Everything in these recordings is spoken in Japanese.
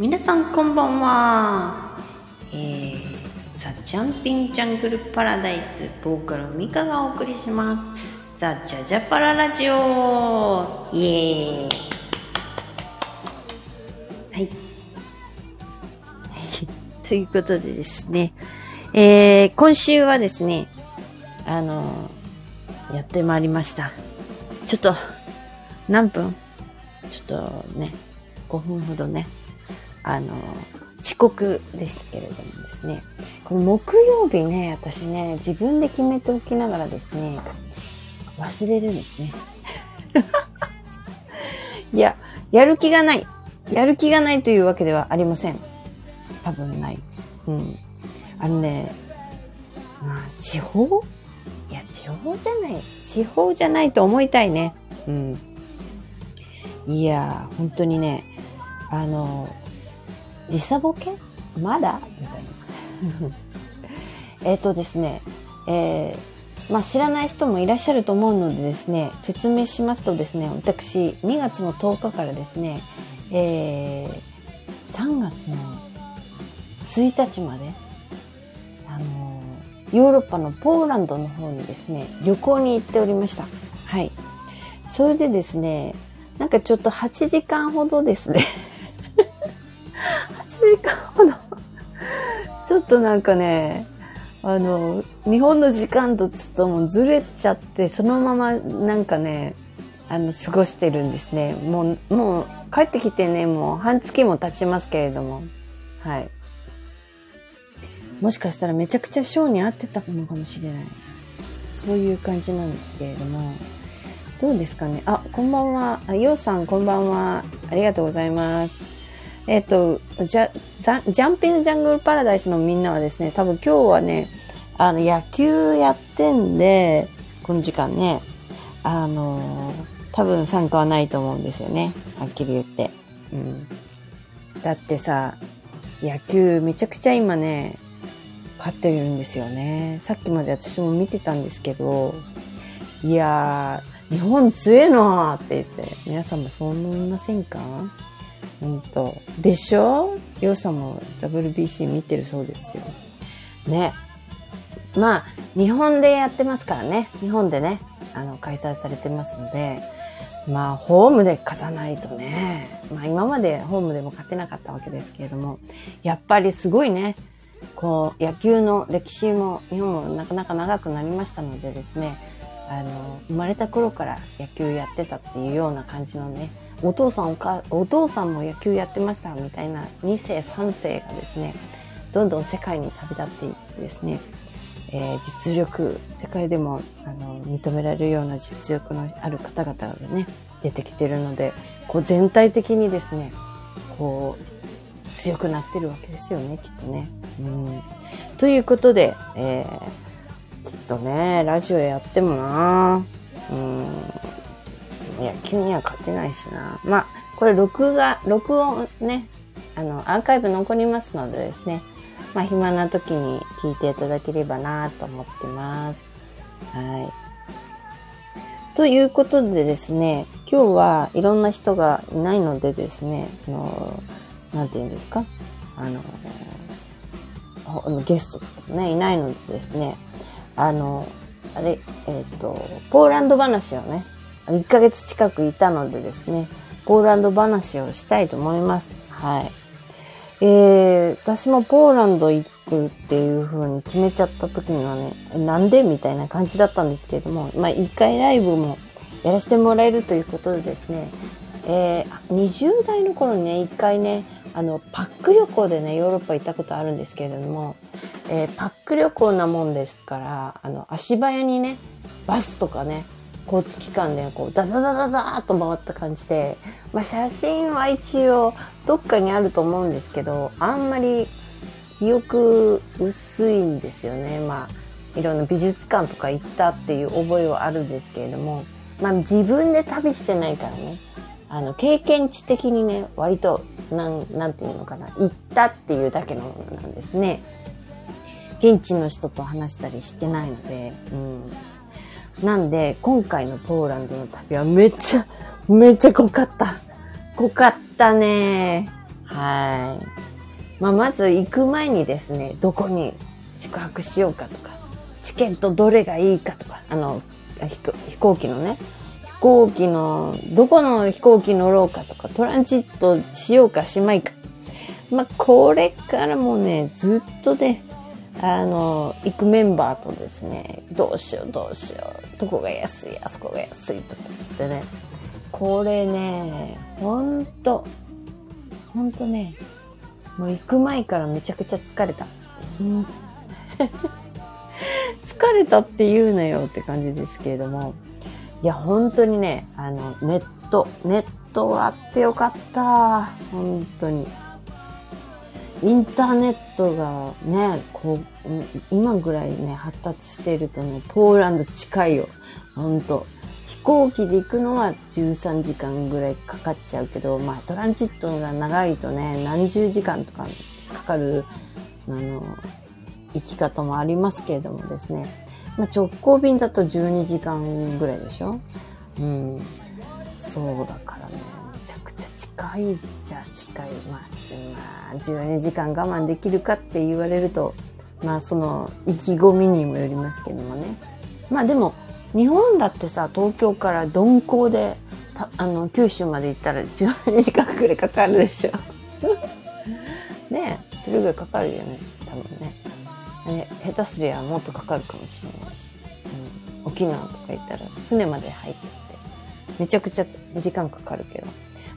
皆さんこんばんは。えー、ザ・ジャンピン・ジャングル・パラダイス、ボーカルミカがお送りします。ザ・ジャジャパララジオイエーイはい。ということでですね、えー、今週はですね、あのーやってまいりました。ちょっと、何分？ちょっとね、5分ほどね、あの、遅刻ですけれどもですね、この木曜日ね、私ね、自分で決めておきながらですね、忘れるんですね。いや、やる気がない。やる気がないというわけではありません。多分ない。うん。あのね、まあ、地方？いや、地方じゃない。地方じゃないと思いたいね。うん。いや、本当にね、あの、時差ボケ？まだ？みたいな。えっとですね、えー、まあ知らない人もいらっしゃると思うのでですね、説明しますとですね、私、2月の10日からですね、えー、3月の1日まで、あのー、ヨーロッパのポーランドの方にですね、旅行に行っておりました。はい。それでですね、なんかちょっと8時間ほどですね。8時間ほど。ちょっとなんかね、あの、日本の時間とちょっともうずれちゃって、そのままなんかね、あの、過ごしてるんですね。もう、もう帰ってきてね、もう半月も経ちますけれども。はい。もしかしたらめちゃくちゃショーに合ってたのかもしれない。そういう感じなんですけれども。どうですかねあ、こんばんは。あ、ようさん、こんばんは。ありがとうございます。えっ、と、ジャ、ジャンピングジャングルパラダイスのみんなはですね、多分今日はね、あの、野球やってんで、この時間ね、あの多分参加はないと思うんですよね。はっきり言って。うん。だってさ、野球めちゃくちゃ今ね、勝ってるんですよね。さっきまで私も見てたんですけど、いやー、日本強えなーって言って、皆さんもそう思いませんか？本当でしょ？ようさんも WBC 見てるそうですよ。ね。まあ、日本でやってますからね。日本でね、あの、開催されてますので、まあ、ホームで勝たないとね。まあ、今までホームでも勝てなかったわけですけれども、やっぱりすごいね、こう、野球の歴史も日本もなかなか長くなりましたのでですね、あの、生まれた頃から野球やってたっていうような感じのね、お父さんおか、お父さんも野球やってましたみたいな2世3世がですね、どんどん世界に旅立っていってですね、えー実力、世界でもあの認められるような実力のある方々がね、出てきてるので、こう全体的にですね、こう、強くなってるわけですよね、きっとね。うん。ということで、えーきっとね、ラジオやってもなうん、野球には勝てないしな。まあ、これ録画、録音ね、あの、アーカイブ残りますのでですね、まあ、暇な時に聞いていただければなと思ってます。はい。ということでですね、今日はいろんな人がいないのでですね、あの、なんて言うんですか？あの、ゲストとかもね、いないのでですね、あの、あれ、えっ、と、ポーランド話をね、1ヶ月近くいたのでですね、ポーランド話をしたいと思います。はい。えー、私もポーランド行くっていう風に決めちゃった時にはね、なんでみたいな感じだったんですけれども、まあ一回ライブもやらせてもらえるということでですね、えー、20代の頃にね、一回ね、あの、パック旅行でね、ヨーロッパ行ったことあるんですけれども、えーパック旅行なもんですから、あの、足早にね、バスとかね、交通機関でこう、ダダダダダーっと回った感じで、まあ写真は一応どっかにあると思うんですけど、あんまり記憶薄いんですよね。まあ、いろんな美術館とか行ったっていう覚えはあるんですけれども、まあ自分で旅してないからね、あの、経験値的にね、割と、なん、なんていうのかな、行ったっていうだけのものなんですね。現地の人と話したりしてないので、うん。なんで、今回のポーランドの旅はめっちゃ、めっちゃ濃かった。濃かったね。はい。まあ、まず行く前にですね、どこに宿泊しようかとか、チケットどれがいいかとか、あの、飛行機のね、飛行機の、どこの飛行機乗ろうかとか、トランジットしようかしまいか。まあ、これからもね、ずっとね、あの、行くメンバーとですね、どうしようどうしよう、どこが安い、あそこが安いとかつってね、これね、ほんと、ほんとね、もう行く前からめちゃくちゃ疲れた。疲れたって言うなよって感じですけれども、いや、本当にね、あの、ネット、ネットがあってよかった。本当に。インターネットがね、こう、今ぐらいね、発達しているとね、ポーランド近いよ。ほんと。飛行機で行くのは13時間ぐらいかかっちゃうけど、まあトランジットが長いとね、何十時間とかかかる、あの、行き方もありますけれどもですね。まあ、直行便だと12時間ぐらいでしょ？うん。そうだからね、近いじゃ近い。まあ、まあ、12時間我慢できるかって言われると、まあその意気込みにもよりますけどもね。まあでも、日本だってさ、東京から鈍行で、あの、九州まで行ったら12時間くらいかかるでしょ。ねえ、それぐらいかかるよね、多分ね。ね下手すりゃもっとかかるかもしれないし。うん、沖縄とか行ったら船まで入っちゃって、めちゃくちゃ時間かかるけど。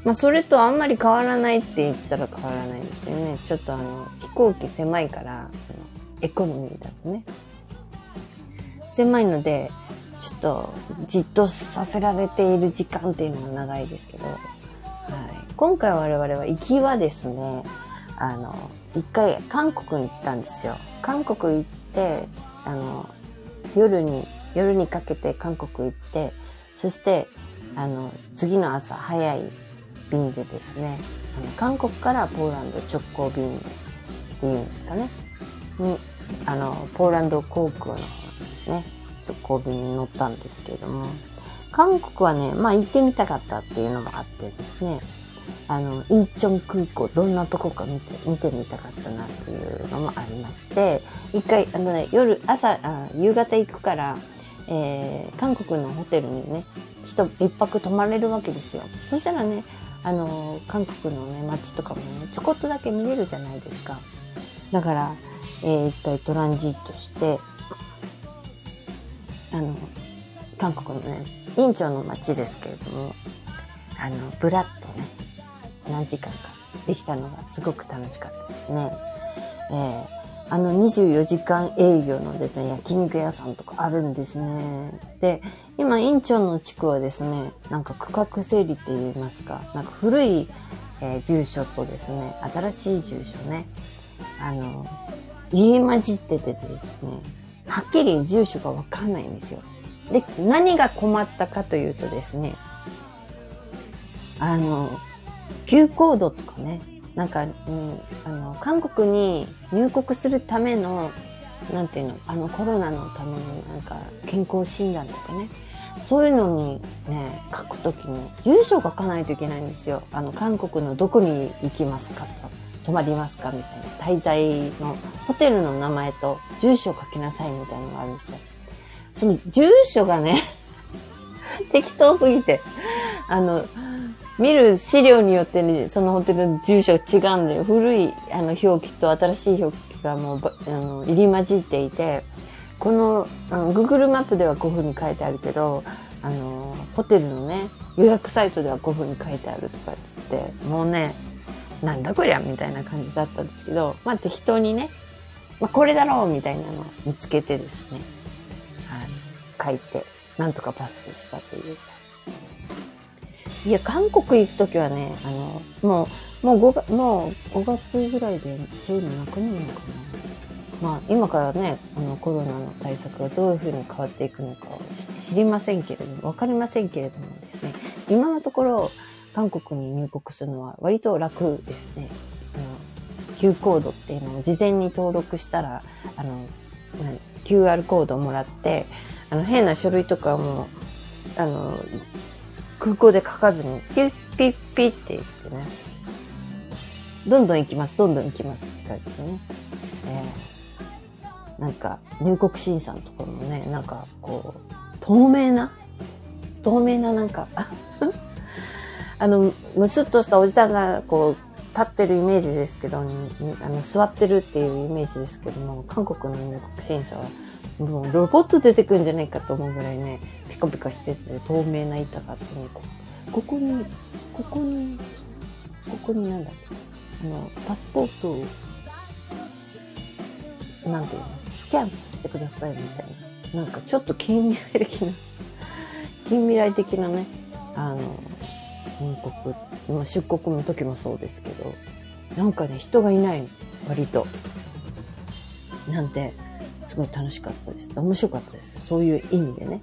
まあそれとあんまり変わらないって言ったら変わらないですよね。ちょっとあの、飛行機狭いから、エコノミーだとね。狭いので、ちょっとじっとさせられている時間っていうのが長いですけど、はい、今回我々は行きはですね、あの、一回韓国に行ったんですよ。韓国行って、あの、夜に、夜にかけて韓国行って、そして、あの、次の朝早い便でですね、あの韓国からポーランド直行便っていうんですかね、に、あの、ポーランド航空のね、直行便に乗ったんですけれども、韓国はね、まあ行ってみたかったっていうのもあってですね、あの、インチョン空港、どんなとこか見て、見てみたかったなっていうのもありまして、一回、あのね、夜、朝、あ夕方行くから、えー、韓国のホテルにね、一一泊泊まれるわけですよ。そしたらね、あの、韓国のね、街とかもね、ちょこっとだけ見れるじゃないですか。だから、えー、一回トランジットして、あの、韓国のね、インチョンの街ですけれども、あの、ブラッとね、何時間かできたのがすごく楽しかったですね。えー、あの24時間営業のですね、焼肉屋さんとかあるんですね。で、今、インチョンの地区はですね、なんか区画整理って言いますか、なんか古い、えー、住所とですね、新しい住所ね、あの、入り混じっててですね、はっきり住所がわかんないんですよ。で、何が困ったかというとですね、あの、Q コードとかね、なんか、うん、あの、韓国に入国するための、なんていうの、あのコロナのためのなんか健康診断とかね、そういうのにね、書くときに住所を書かないといけないんですよ。あの、韓国のどこに行きますかと。泊まりますかみたいな。滞在のホテルの名前と住所を書きなさいみたいなのがあるんですよ。その住所がね 適当すぎて、あの、見る資料によってね、そのホテルの住所が違うんだよ。古いあの表記と新しい表記がもうあの入り混じっていて、このあの Google マップではこういう風に書いてあるけど、あの、ホテルのね、予約サイトではこういう風に書いてあるとかっつって、もうね、なんだこりゃみたいな感じだったんですけど、まあ適当にね、まあこれだろうみたいなのを見つけてですね、あの書いて、なんとかパスしたという。いや、韓国行くときはね、あの、もう、もう5、もう5月ぐらいでそういうのなくなるのかな。まあ、今からね、あの、コロナの対策がどういうふうに変わっていくのか知りませんけれども、わかりませんけれどもですね、今のところ、韓国に入国するのは割と楽ですね。あの、Q コードっていうのを事前に登録したら、あの、QR コードをもらって、あの、変な書類とかも、あの、空港で書かずに、ピュッピッピッって言ってね、どんどん行きます、どんどん行きますって感じですね。えー、なんか、入国審査のところもね、なんか、こう、透明な透明ななんか あの、むすっとしたおじさんが、こう、立ってるイメージですけど、あの、座ってるっていうイメージですけども、韓国の入国審査は、もうロボット出てくるんじゃないかと思うぐらいね、ピカピカしてて、透明な板があってね、こここに、ここに、ここになんだっけ、あの、パスポートを、なんていうの、スキャンさせてくださいみたいな。なんかちょっと近未来的な、近未来的なね、あの、入国、ま出国の時もそうですけど、なんかね、人がいない、割と。なんて、すごい楽しかったです。面白かったです。そういう意味でね。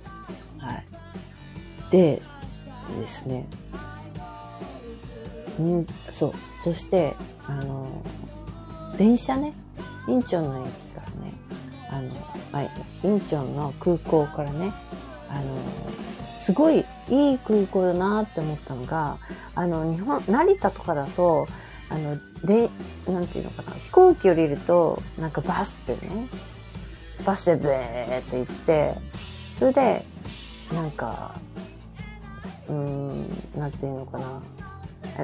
はい。で、ですね。にそう。そして、あの、電車ね。インチョンの駅からね、あの、はい、インチョンの空港からね、あの、すごいいい空港だなって思ったのが、あの、日本、成田とかだと、あの、で、なんていうのかな、飛行機降りると、なんかバスでね、バスでブーって行って、それで、なんか、うん、なんていうのかな。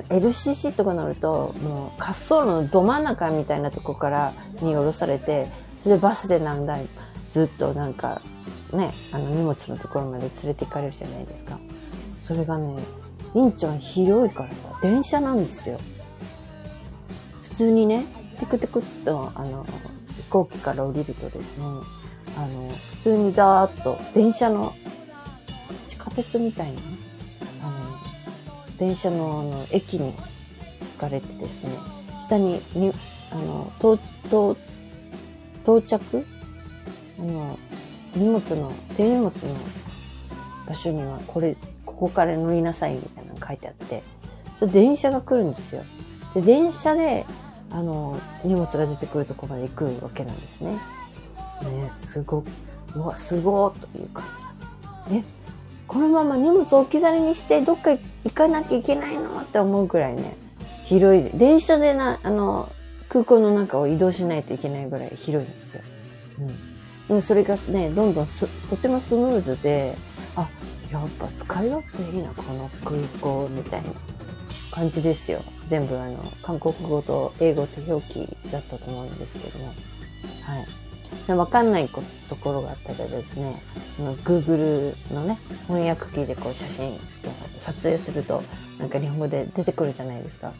LCC とか乗ると、もう滑走路のど真ん中みたいなとこからに降ろされて、それでバスで何台ずっとなんか、ね、あの荷物のところまで連れて行かれるじゃないですか。それがね、インチョン広いからさ、電車なんですよ。普通にね、テクテクっと、あの、飛行機から降りるとですね、あの、普通にダーッと電車の地下鉄みたいな、あの、電車のあの駅に行かれてですね、下にに、あの、到、到、到着あの、荷物の、手荷物の場所にはこれ、ここから乗りなさいみたいなの書いてあって、それ電車が来るんですよ。で、電車で、あの、荷物が出てくるとこまで行くわけなんですね。ね、すご、うわ、すごーという感じ。え、このまま荷物置き去りにしてどっか行かなきゃいけないのって思うぐらいね、広い。電車でな、あの、空港の中を移動しないといけないぐらい広いんですよ。うん。でもそれがね、どんどんす、とてもスムーズで、あ、やっぱ使い勝手いいな、この空港みたいな感じですよ。全部あの、韓国語と英語と表記だったと思うんですけども。はい。わかんないところがあったらですね、Google のね、翻訳機でこう写真撮影すると、なんか日本語で出てくるじゃないですか。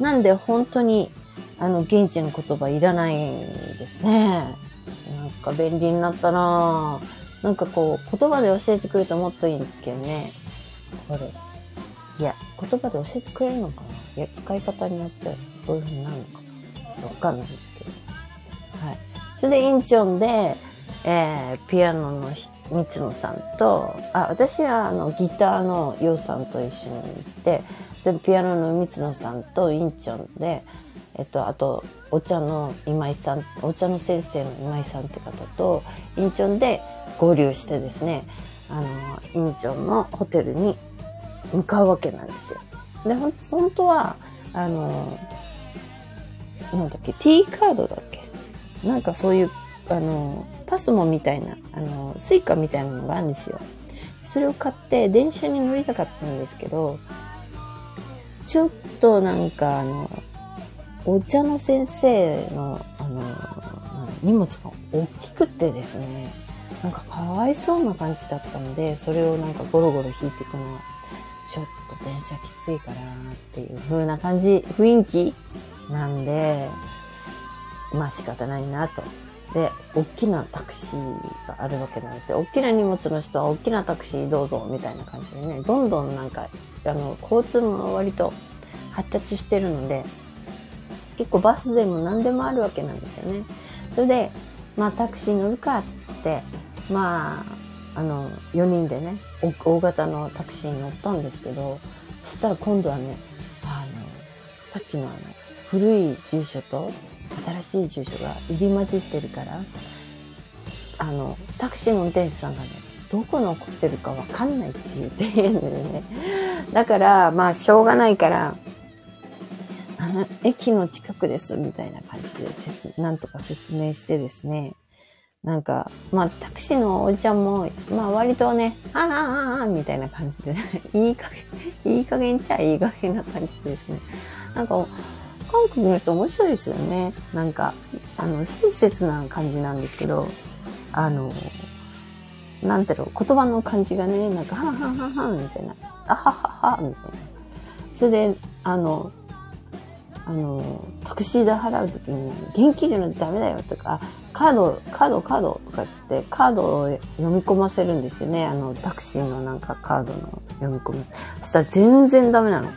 なんで本当に、あの、現地の言葉いらないですね。なんか便利になったなぁなんかこう、言葉で教えてくれるともっといいんですけどね。これ。いや、言葉で教えてくれるのかないや、使い方によってそういう風になるのかなちょっとわかんないですけど。はい。それでインチョンで、えー、ピアノの三野さんと、あ、私はあのギターのヨウさんと一緒に行って、それピアノの三野さんとインチョンで、えっと、あと、お茶の今井さん、お茶の先生の今井さんって方と、インチョンで合流してですね、あの、インチョンのホテルに向かうわけなんですよ。で、本当は、あの、なんだっけ、T カードだっけ？なんかそういう、あの、パスモみたいな、あの、スイカみたいなのがあるんですよ。それを買って電車に乗りたかったんですけど、ちょっとなんかあの、お茶の先生の、あの、荷物が大きくてですね、なんかかわいそうな感じだったので、それをなんかゴロゴロ引いていくのは、ちょっと電車きついかなっていう風な感じ、雰囲気なんで、まあ仕方ないなと。で、大きなタクシーがあるわけなんですよ。大きな荷物の人は大きなタクシーどうぞみたいな感じでね、どんどんなんか、あの、交通も割と発達してるので、結構バスでも何でもあるわけなんですよね。それで、まあタクシー乗るかっつって、まあ、あの、4人でね、大型のタクシーに乗ったんですけど、そしたら今度はね、あの、さっきのあの、古い住所と新しい住所が入り混じってるから、あの、タクシーの運転手さんがね、どこに怒ってるかわかんないって言って言うんのよね。だから、まあ、しょうがないから、あの、駅の近くです、みたいな感じで説、なんとか説明してですね、なんか、まあ、タクシーのおじちゃんも、まあ、割とね、あーあーあーみたいな感じで、いい加減、いい加減ちゃいい加減な感じですね。なんか、韓国の人面白いですよね。なんか、あの、親切な感じなんですけど、あの、なんていうの、言葉の感じがね、なんか、はんはんはんはんみたいな、あははは、みたいな。それで、あの、あの、タクシー代払うときに、現金じゃないとダメだよとか、カード、カード、カードとか言って、カードを読み込ませるんですよね。あの、タクシーのなんかカードの読み込み。そしたら全然ダメなの。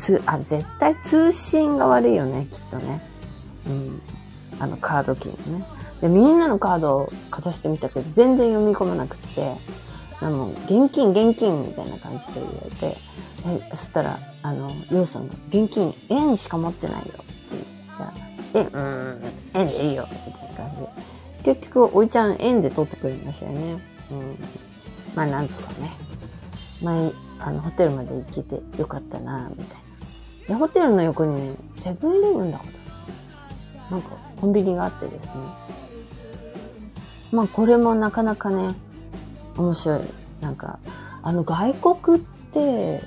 つ、あ、絶対通信が悪いよね、きっとね。うん。あの、カードキーのね。で、みんなのカードをかざしてみたけど、全然読み込まなくって、あの、現金、現金みたいな感じで言われて、え、そしたら、あの、ヨウさんが、現金、円しか持ってないよって言ったら、え、うん、円でいいよ、みたいな感じ。結局、おいちゃん円で取ってくれましたよね。うん。まあ、なんとかね。前、あの、ホテルまで行けてよかったな、みたいな。で、ホテルの横にね、セブンイレブンだこと。なんか、コンビニがあってですね。まあ、これもなかなかね、面白い。なんか、あの、外国って、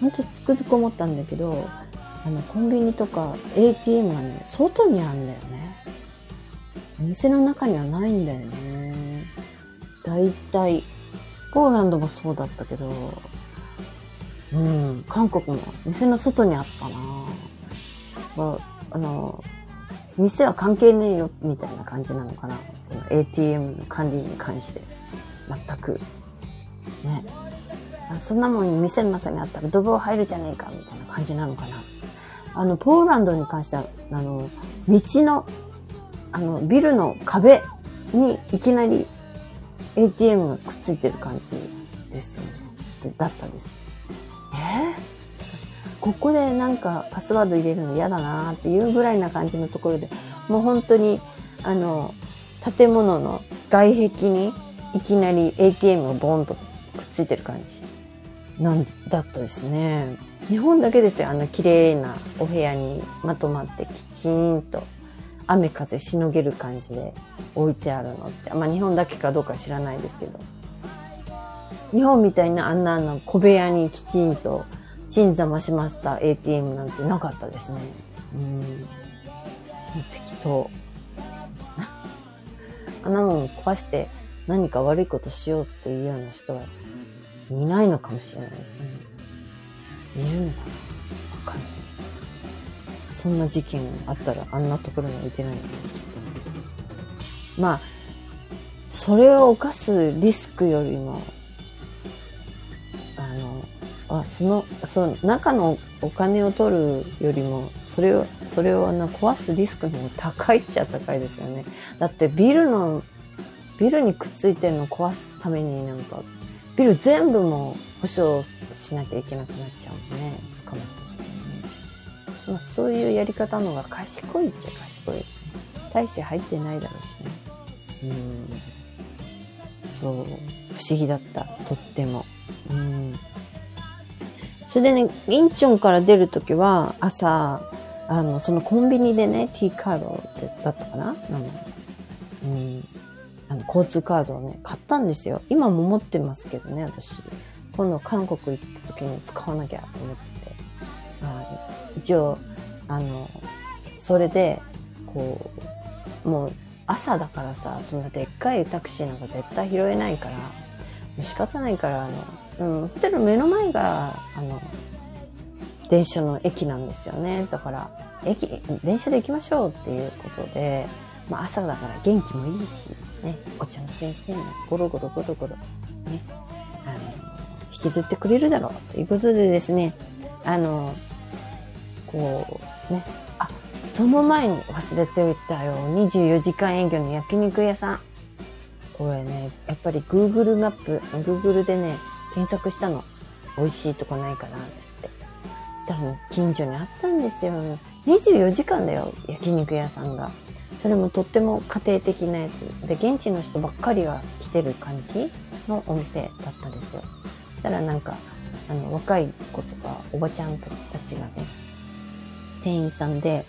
ほんとつくづく思ったんだけど、あの、コンビニとか ATM がね、外にあるんだよね。お店の中にはないんだよね。だいたい、ポーランドもそうだったけど、うん、韓国も店の外にあったなあ、あの、店は関係ねえよ、みたいな感じなのかな。この ATM の管理に関して。全く。ね。そんなもん店の中にあったらドブを入るじゃねえか、みたいな感じなのかな。あの、ポーランドに関しては、あの、道の、あの、ビルの壁にいきなり ATM がくっついてる感じですよね。だったです。えここでなんかパスワード入れるの嫌だなっていうぐらいな感じのところで、もう本当に、あの、建物の外壁にいきなり ATM がボンとくっついてる感じなんだったですね。日本だけですよ、あの綺麗なお部屋にまとまってきちんと雨風しのげる感じで置いてあるのって。まあ日本だけかどうか知らないですけど。日本みたいなあんなの小部屋にきちんと鎮座ましました ATM なんてなかったですね。うん。適当。あんなもん壊して何か悪いことしようっていうような人はいないのかもしれないですね。いるのかなわかんない。そんな事件あったらあんなところに置いてないよね、きっと。まあ、それを犯すリスクよりも、あ、その、その中のお金を取るよりも、それを、それをあの壊すリスクの方が高いっちゃ高いですよね。だってビルの、ビルにくっついてるのを壊すためになんか、ビル全部も保証しなきゃいけなくなっちゃうもんね。捕まった時にね。まあそういうやり方の方が賢いっちゃ賢い。大して入ってないだろうしね。うん。そう。不思議だった。とっても。うん。それでね、インチョンから出るときは、朝、あの、そのコンビニでね、T カードだったかな？あの、うん。あの、交通カードをね、買ったんですよ。今も持ってますけどね、私。今度韓国行った時に使わなきゃと思ってて。あ一応、あの、それで、こう、もう朝だからさ、そんなでっかいタクシーなんか絶対拾えないから、仕方ないから、あの、うん、ホテル目の前が、あの、電車の駅なんですよね。だから、駅、電車で行きましょうっていうことで、まあ朝だから元気もいいし、ね、お茶の先生もゴロゴロゴロゴロ、ね、あの、引きずってくれるだろうということでですね、あの、こう、ね、あ、その前に忘れておいたよ。24時間営業の焼肉屋さん。これね、やっぱり Google マップ、Google でね、検索したの。美味しいとこないかな、つって。たら、近所にあったんですよ。24時間だよ、焼肉屋さんが。それもとっても家庭的なやつ。で、現地の人ばっかりが来てる感じのお店だったんですよ。そしたらなんか、あの、若い子とかおばちゃんたちがね、店員さんで、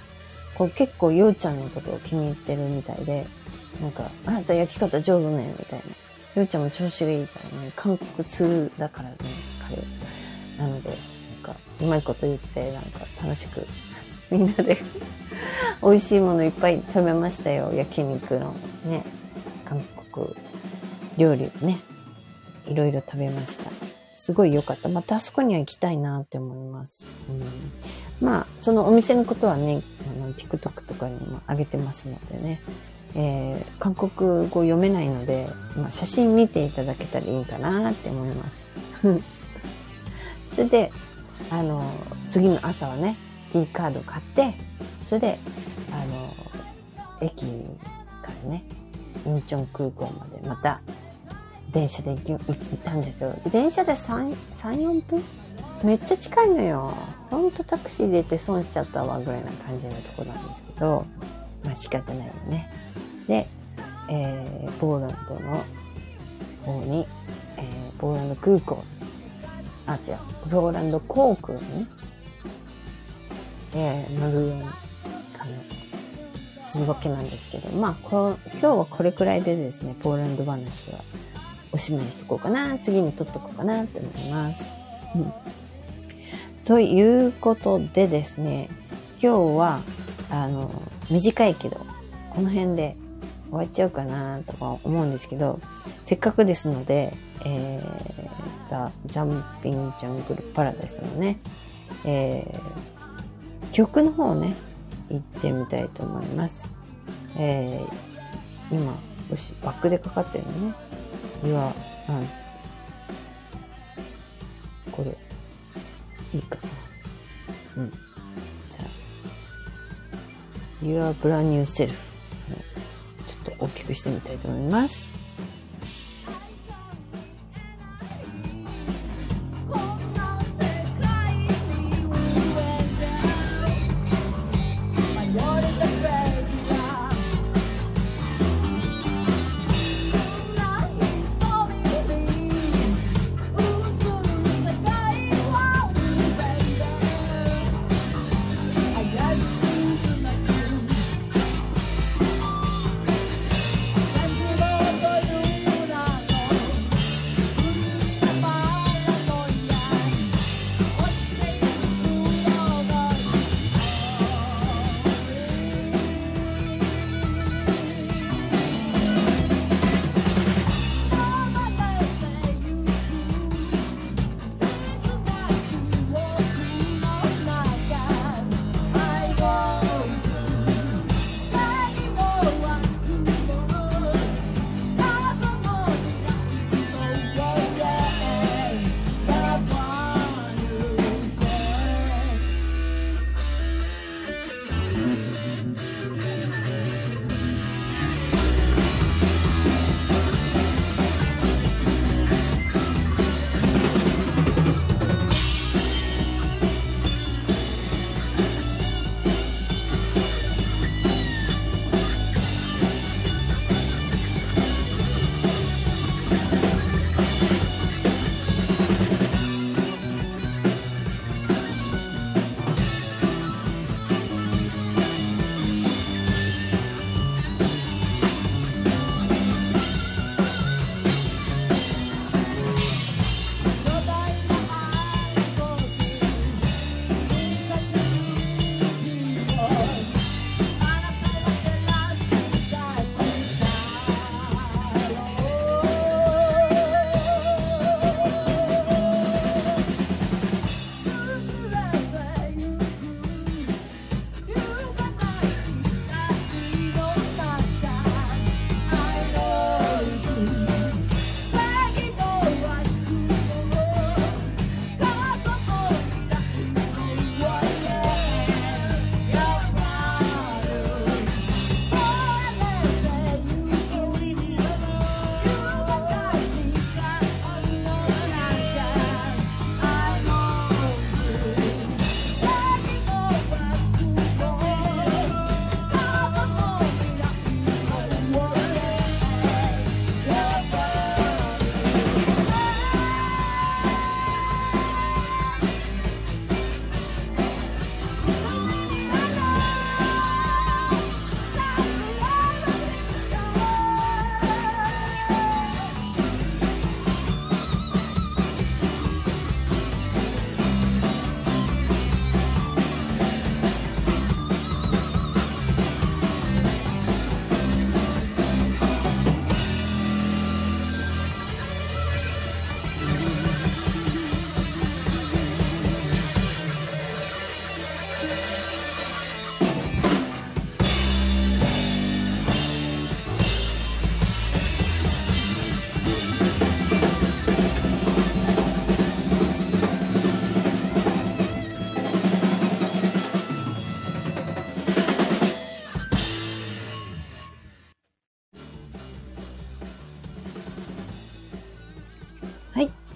こう結構ようちゃんのことを気に入ってるみたいで、なんか、あなた焼き方上手ね、みたいな。ようちゃんも調子がいいからね、韓国通だからね、彼。なので、なんか、うまいこと言って、なんか楽しく、みんなで 美味しいものいっぱい食べましたよ。焼肉のね、韓国料理ね、いろいろ食べました。すごい良かった。またあそこには行きたいなって思います。うん、まあ、そのお店のことはね、あの、TikTok とかにも上げてますのでね、えー、韓国語読めないので、まあ、写真見ていただけたらいいかなって思います。それで、あの、次の朝はね、T カード買って、それで、あの、駅からね、インチョン空港までまた電車で行ったんですよ。電車で3、3、4分？めっちゃ近いのよ。ほんとタクシーで行って損しちゃったわぐらいな感じのとこなんですけど、まあ仕方ないよね。で、えー、ポーランドの方に、えー、ポーランド空港あ、違う、ポーランド航空に、えー、乗るように、あの、するわけなんですけど、まあ、こ今日はこれくらいでですね、ポーランド話はおしまいにしとこうかな。次に撮っとこうかなって思います。うん、ということでですね、今日は、あの、短いけど、この辺で終わっちゃうかなとか思うんですけど、せっかくですので、えー、ザ・ジャンピン・ジャングル・パラダイスのね、えー、曲の方ね、行ってみたいと思います。えー、今、よし、バックでかかってるのね。いや、うん。これ、いいかな。うん。じゃあ、Your Brand New Self。ちょっと大きくしてみたいと思います。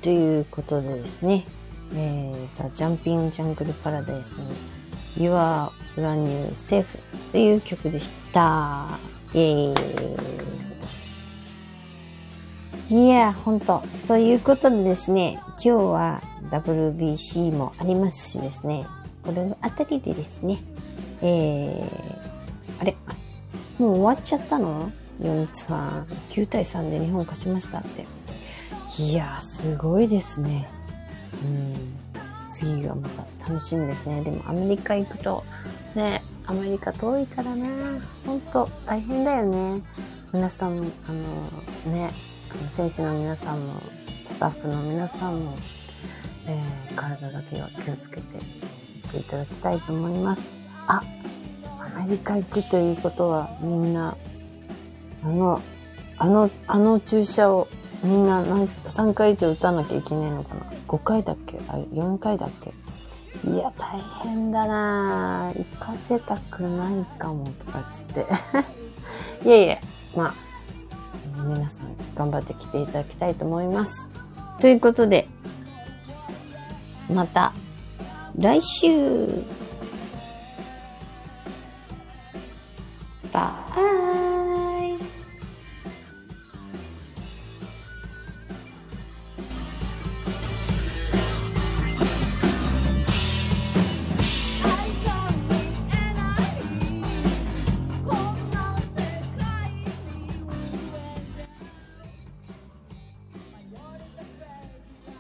ということでですね、えー、ザ・ジャンピング・ジャングル・パラダイスの Your Brand New Safe という曲でした。イェーイ。いや、ほんと。そういうことでですね、今日は WBC もありますしですね、これのあたりでですね、えー、あれ？もう終わっちゃったの ?4-3、9対3で日本勝ちましたって。いやすごいですね。うん。次がまた楽しみですね。でもアメリカ行くと、ね、アメリカ遠いからね、ほんと大変だよね。皆さんも、あの、ね、選手の皆さんも、スタッフの皆さんも、えー、体だけは気をつけていっていただきたいと思います。あ、アメリカ行くということはみんな、あの、あの、あの注射をみんな何3回以上打たなきゃいけないのかな ?5 回だっけ？あ、4回だっけ？いや、大変だな行かせたくないかも、とかつって。いえいえ、まあ、皆さん頑張って来ていただきたいと思います。ということで、また来週